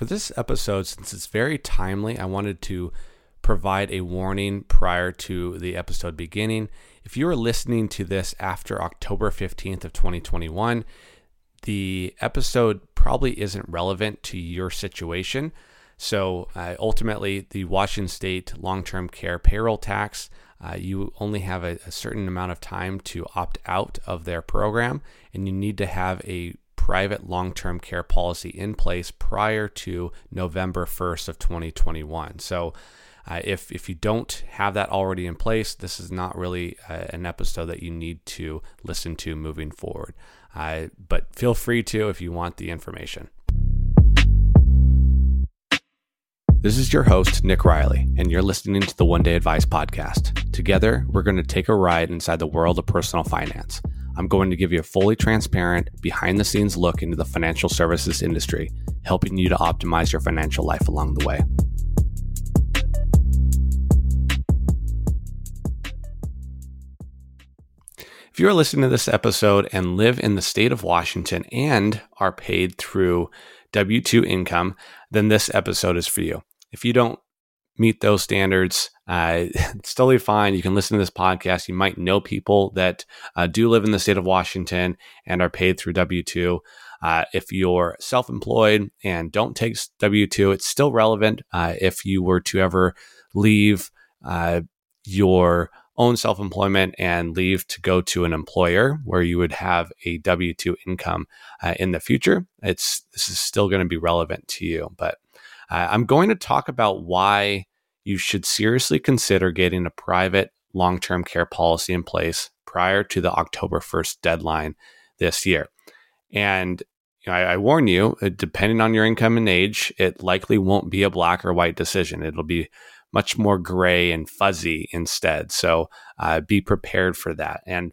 For this episode, since it's very timely, I wanted to provide a warning prior to the episode beginning. If you are listening to this after October 15th of 2021, the episode probably isn't relevant to your situation. So uh, ultimately, the Washington State long term care payroll tax, uh, you only have a, a certain amount of time to opt out of their program, and you need to have a private long-term care policy in place prior to November 1st of 2021. So uh, if, if you don't have that already in place, this is not really uh, an episode that you need to listen to moving forward. Uh, but feel free to if you want the information. This is your host, Nick Riley, and you're listening to the One Day Advice Podcast. Together, we're going to take a ride inside the world of personal finance. I'm going to give you a fully transparent, behind the scenes look into the financial services industry, helping you to optimize your financial life along the way. If you are listening to this episode and live in the state of Washington and are paid through W 2 income, then this episode is for you. If you don't meet those standards, uh, it's totally fine. You can listen to this podcast. You might know people that uh, do live in the state of Washington and are paid through W 2. Uh, if you're self employed and don't take W 2, it's still relevant. Uh, if you were to ever leave uh, your own self employment and leave to go to an employer where you would have a W 2 income uh, in the future, it's, this is still going to be relevant to you. But I'm going to talk about why you should seriously consider getting a private long term care policy in place prior to the October 1st deadline this year. And you know, I, I, warn you, uh, depending on your income and age, it likely won't be a black or white decision. It'll be much more gray and fuzzy instead. So uh, be prepared for that. And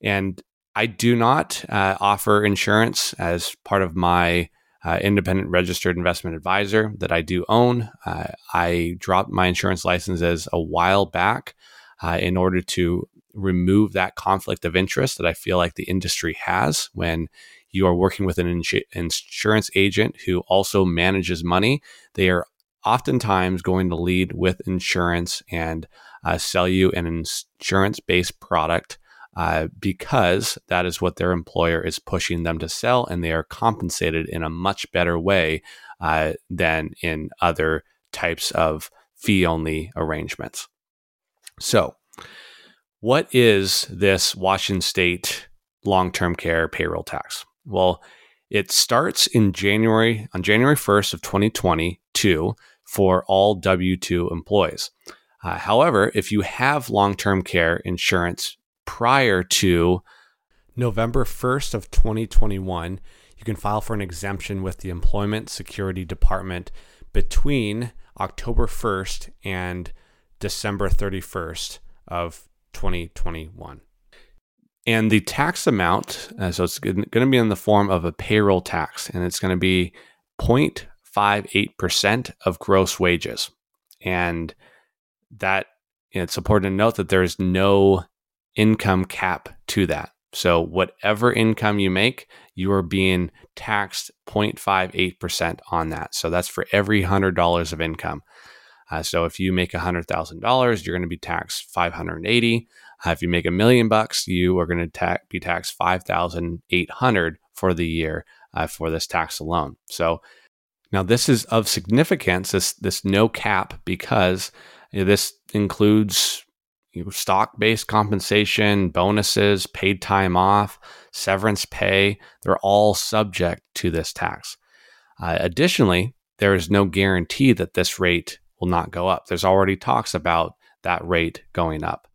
and I do not uh, offer insurance as part of my uh, independent registered investment advisor that I do own. Uh, I dropped my insurance licenses a while back uh, in order to remove that conflict of interest that I feel like the industry has when you are working with an ins- insurance agent who also manages money. They are oftentimes going to lead with insurance and uh, sell you an insurance based product uh, because that is what their employer is pushing them to sell, and they are compensated in a much better way uh, than in other types of fee only arrangements. So, what is this Washington State long term care payroll tax? Well, it starts in January on January 1st of 2022 for all W2 employees. Uh, however, if you have long-term care insurance prior to November 1st of 2021, you can file for an exemption with the Employment Security Department between October 1st and December 31st of 2021. And the tax amount, uh, so it's going to be in the form of a payroll tax, and it's going to be 0.58% of gross wages. And that it's important to note that there is no income cap to that. So, whatever income you make, you are being taxed 0.58% on that. So, that's for every $100 of income. Uh, so, if you make $100,000, you're going to be taxed 580. Uh, if you make a million bucks, you are going to ta- be taxed 5,800 for the year uh, for this tax alone. So, now this is of significance, this, this no cap, because you know, this includes you know, stock based compensation, bonuses, paid time off, severance pay. They're all subject to this tax. Uh, additionally, there is no guarantee that this rate will not go up. There's already talks about that rate going up.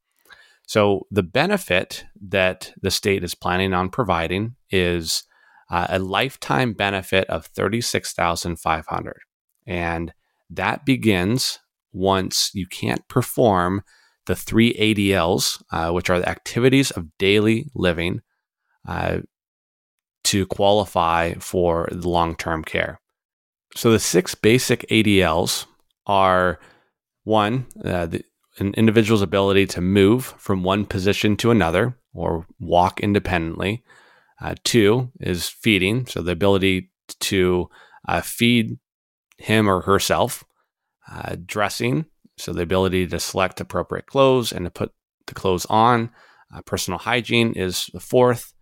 So, the benefit that the state is planning on providing is uh, a lifetime benefit of 36,500. And that begins once you can't perform the three ADLs, uh, which are the activities of daily living, uh, to qualify for long term care. So the six basic ADLs are one, uh, the, an individual's ability to move from one position to another or walk independently. Uh, two is feeding, so the ability to uh, feed him or herself. Uh, dressing, so the ability to select appropriate clothes and to put the clothes on. Uh, personal hygiene is the fourth,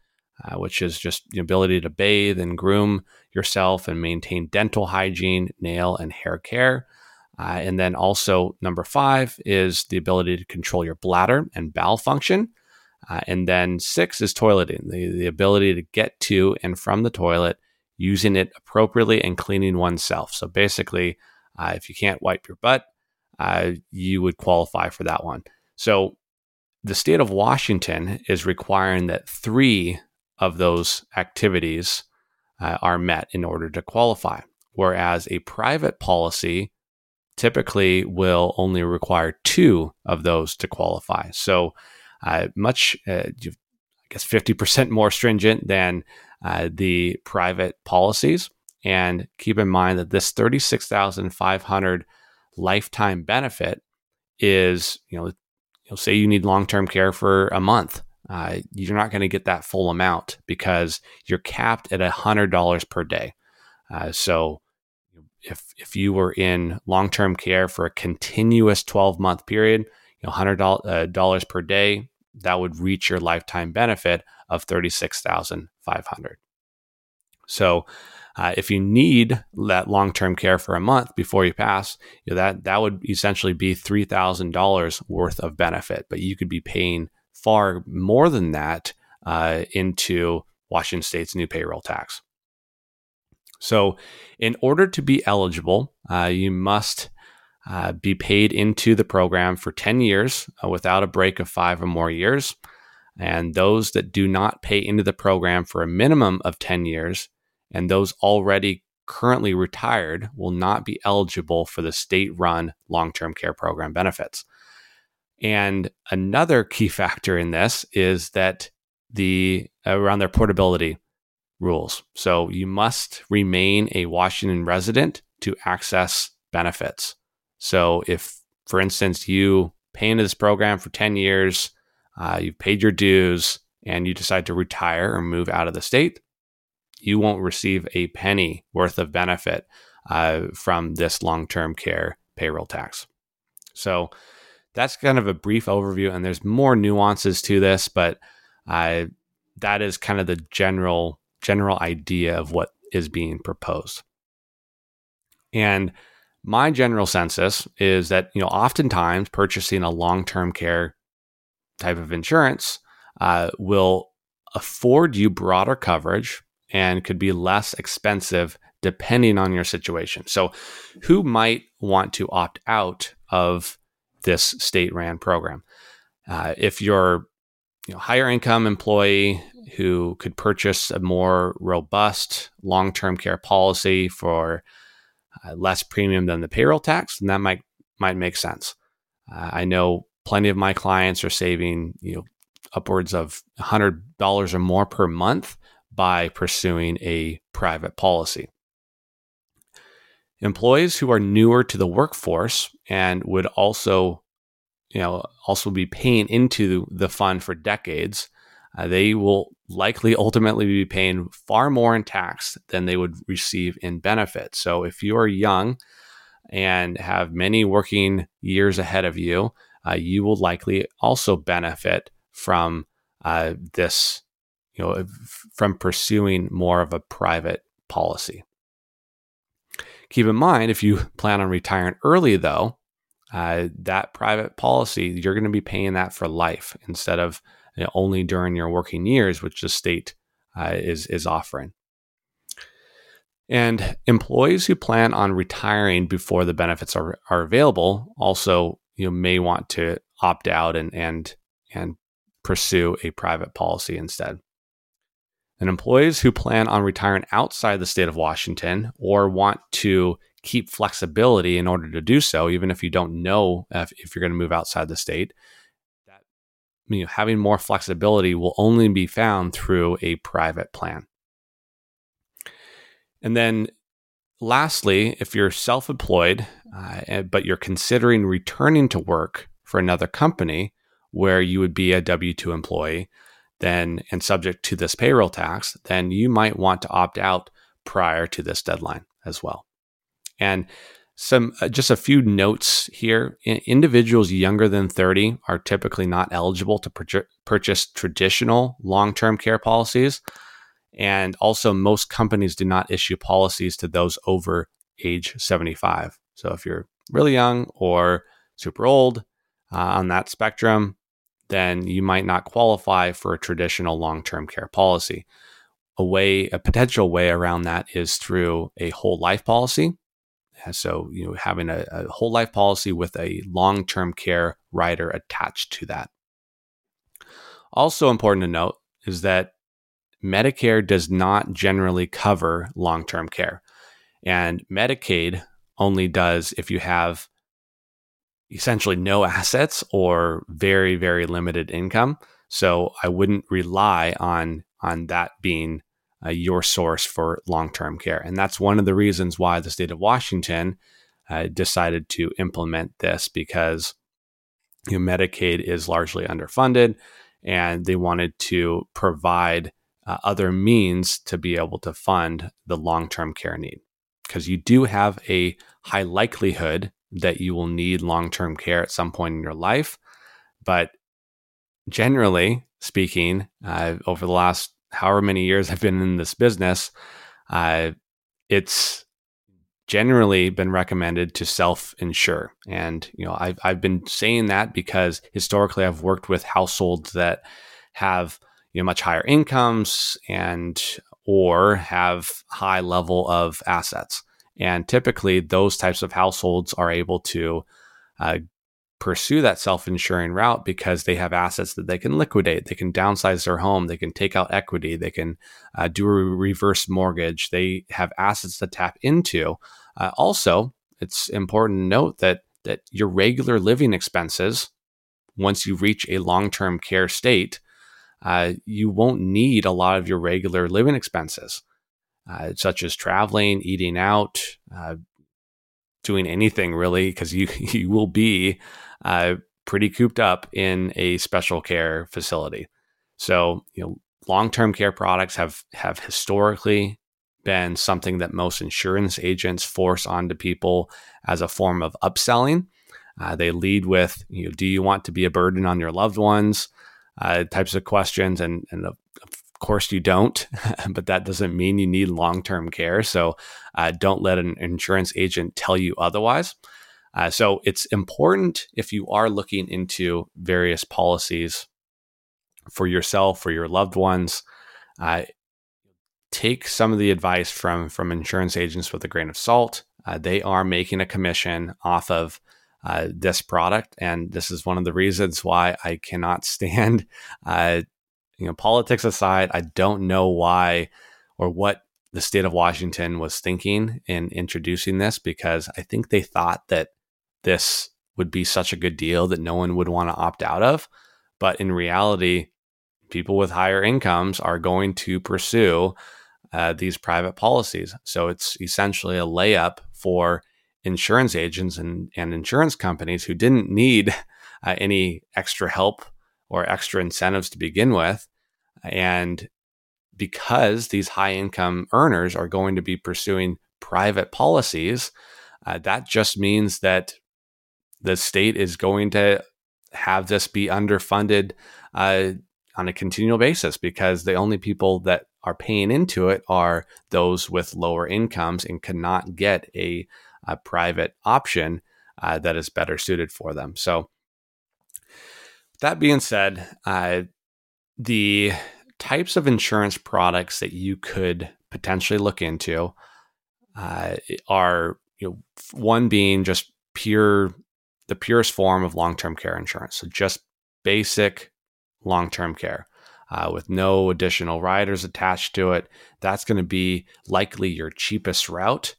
uh, which is just the ability to bathe and groom yourself and maintain dental hygiene, nail and hair care. Uh, and then also, number five is the ability to control your bladder and bowel function. Uh, and then six is toileting, the, the ability to get to and from the toilet, using it appropriately and cleaning oneself. So basically, uh, if you can't wipe your butt, uh, you would qualify for that one. So the state of Washington is requiring that three of those activities uh, are met in order to qualify, whereas a private policy typically will only require two of those to qualify. So, uh, much, uh, I guess, 50% more stringent than uh, the private policies. And keep in mind that this 36,500 lifetime benefit is, you know, you'll say you need long term care for a month. Uh, you're not going to get that full amount because you're capped at $100 per day. Uh, so, if if you were in long term care for a continuous 12 month period, you know, hundred uh, dollars per day, that would reach your lifetime benefit of thirty six thousand five hundred. So, uh, if you need that long term care for a month before you pass, you know, that that would essentially be three thousand dollars worth of benefit, but you could be paying far more than that uh, into Washington State's new payroll tax. So, in order to be eligible, uh, you must uh, be paid into the program for 10 years uh, without a break of five or more years. And those that do not pay into the program for a minimum of 10 years and those already currently retired will not be eligible for the state run long term care program benefits. And another key factor in this is that the around their portability rules. So you must remain a Washington resident to access benefits. So if, for instance, you pay into this program for 10 years, uh, you've paid your dues, and you decide to retire or move out of the state, you won't receive a penny worth of benefit uh, from this long term care payroll tax. So that's kind of a brief overview, and there's more nuances to this, but uh, that is kind of the general general idea of what is being proposed. And my general census is that, you know, oftentimes purchasing a long term care type of insurance uh, will afford you broader coverage and could be less expensive depending on your situation. So, who might want to opt out of this state ran program? Uh, if you're you know, higher income employee who could purchase a more robust long term care policy for uh, less premium than the payroll tax, and that might might make sense. Uh, I know plenty of my clients are saving you know upwards of hundred dollars or more per month by pursuing a private policy. Employees who are newer to the workforce and would also you know also be paying into the fund for decades uh, they will likely ultimately be paying far more in tax than they would receive in benefits. So if you are young and have many working years ahead of you, uh, you will likely also benefit from uh, this, you know, from pursuing more of a private policy. Keep in mind, if you plan on retiring early, though, uh, that private policy, you're going to be paying that for life instead of you know, only during your working years, which the state uh, is is offering. And employees who plan on retiring before the benefits are, are available also you know, may want to opt out and and and pursue a private policy instead. And employees who plan on retiring outside the state of Washington or want to keep flexibility in order to do so, even if you don't know if, if you're going to move outside the state, you know, having more flexibility will only be found through a private plan. And then lastly, if you're self employed, uh, but you're considering returning to work for another company where you would be a W 2 employee, then and subject to this payroll tax, then you might want to opt out prior to this deadline as well. And some uh, just a few notes here. individuals younger than 30 are typically not eligible to pur- purchase traditional long-term care policies. And also most companies do not issue policies to those over age 75. So if you're really young or super old uh, on that spectrum, then you might not qualify for a traditional long-term care policy. A way, a potential way around that is through a whole life policy so, you know, having a, a whole life policy with a long term care rider attached to that. Also important to note is that Medicare does not generally cover long term care, and Medicaid only does if you have essentially no assets or very very limited income. So I wouldn't rely on on that being uh, your source for long term care. And that's one of the reasons why the state of Washington uh, decided to implement this because you know, Medicaid is largely underfunded and they wanted to provide uh, other means to be able to fund the long term care need. Because you do have a high likelihood that you will need long term care at some point in your life. But generally speaking, uh, over the last however many years I've been in this business, uh, it's generally been recommended to self-insure. And you know, I've I've been saying that because historically I've worked with households that have you know much higher incomes and or have high level of assets. And typically, those types of households are able to uh, pursue that self-insuring route because they have assets that they can liquidate. They can downsize their home. They can take out equity. They can uh, do a reverse mortgage. They have assets to tap into. Uh, also it's important to note that that your regular living expenses once you reach a long-term care state uh, you won't need a lot of your regular living expenses uh, such as traveling eating out uh, doing anything really because you you will be uh, pretty cooped up in a special care facility. So, you know, long-term care products have have historically been something that most insurance agents force onto people as a form of upselling. Uh, they lead with, you know, do you want to be a burden on your loved ones? Uh, types of questions, and and course you don't, but that doesn't mean you need long-term care. So uh, don't let an insurance agent tell you otherwise. Uh, so it's important if you are looking into various policies for yourself or your loved ones. Uh, take some of the advice from from insurance agents with a grain of salt. Uh, they are making a commission off of uh, this product, and this is one of the reasons why I cannot stand. You know, politics aside, I don't know why or what the state of Washington was thinking in introducing this because I think they thought that this would be such a good deal that no one would want to opt out of. But in reality, people with higher incomes are going to pursue uh, these private policies. So it's essentially a layup for insurance agents and, and insurance companies who didn't need uh, any extra help or extra incentives to begin with. And because these high income earners are going to be pursuing private policies, uh, that just means that the state is going to have this be underfunded uh, on a continual basis because the only people that are paying into it are those with lower incomes and cannot get a, a private option uh, that is better suited for them. So, that being said, uh, the types of insurance products that you could potentially look into uh, are you know, one being just pure the purest form of long term care insurance. So just basic long term care. Uh, with no additional riders attached to it. That's going to be likely your cheapest route.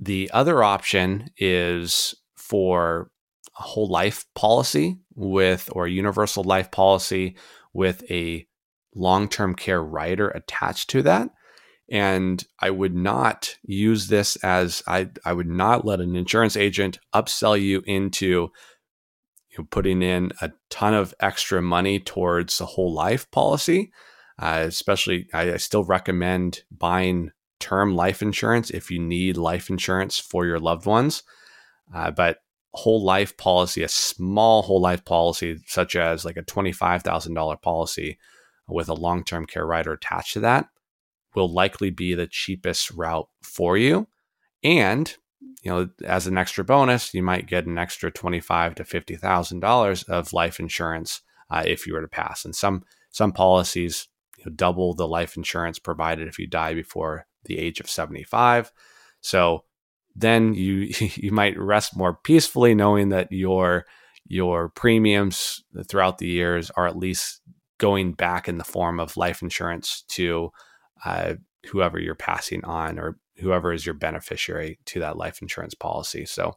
The other option is for a whole life policy with, or a universal life policy with a long term care rider attached to that. And I would not use this as I, I would not let an insurance agent upsell you into you know, putting in a ton of extra money towards a whole life policy. Uh, especially, I, I, still recommend buying term life insurance if you need life insurance for your loved ones. Uh, but whole life policy, a small whole life policy, such as like a $25,000 policy with a long term care rider attached to that, will likely be the cheapest route for you. And you know, as an extra bonus, you might get an extra twenty-five to fifty thousand dollars of life insurance uh, if you were to pass. And some some policies you know, double the life insurance provided if you die before the age of seventy-five. So then you you might rest more peacefully knowing that your your premiums throughout the years are at least going back in the form of life insurance to uh, whoever you're passing on or whoever is your beneficiary to that life insurance policy. So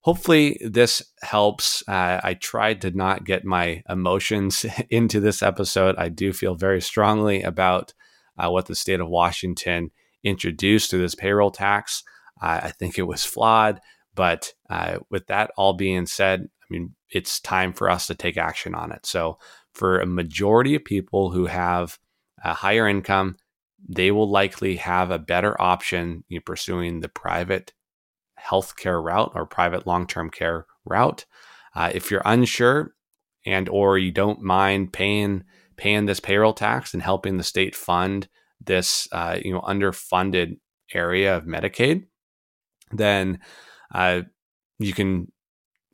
hopefully this helps. Uh, I tried to not get my emotions into this episode. I do feel very strongly about uh, what the state of Washington introduced to this payroll tax. I think it was flawed. But uh, with that all being said, I mean, it's time for us to take action on it. So, for a majority of people who have a higher income, they will likely have a better option in pursuing the private healthcare route or private long-term care route. Uh, if you're unsure and or you don't mind paying paying this payroll tax and helping the state fund this uh, you know underfunded area of Medicaid, then uh, you can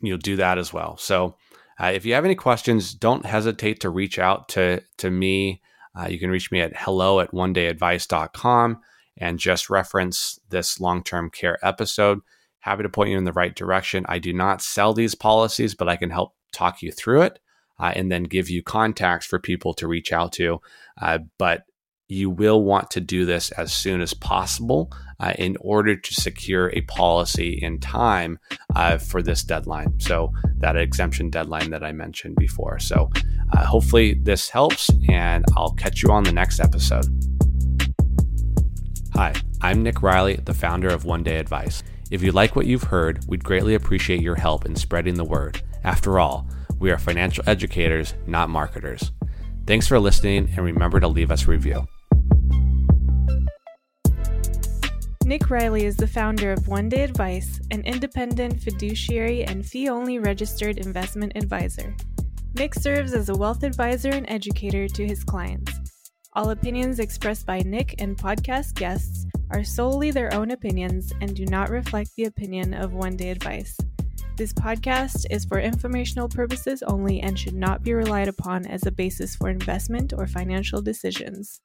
you know do that as well. So uh, if you have any questions, don't hesitate to reach out to to me uh, you can reach me at hello at one dayadvice.com and just reference this long term care episode. Happy to point you in the right direction. I do not sell these policies, but I can help talk you through it uh, and then give you contacts for people to reach out to. Uh, but you will want to do this as soon as possible uh, in order to secure a policy in time uh, for this deadline. So, that exemption deadline that I mentioned before. So, uh, hopefully, this helps, and I'll catch you on the next episode. Hi, I'm Nick Riley, the founder of One Day Advice. If you like what you've heard, we'd greatly appreciate your help in spreading the word. After all, we are financial educators, not marketers. Thanks for listening, and remember to leave us a review. Nick Riley is the founder of One Day Advice, an independent fiduciary and fee only registered investment advisor. Nick serves as a wealth advisor and educator to his clients. All opinions expressed by Nick and podcast guests are solely their own opinions and do not reflect the opinion of One Day Advice. This podcast is for informational purposes only and should not be relied upon as a basis for investment or financial decisions.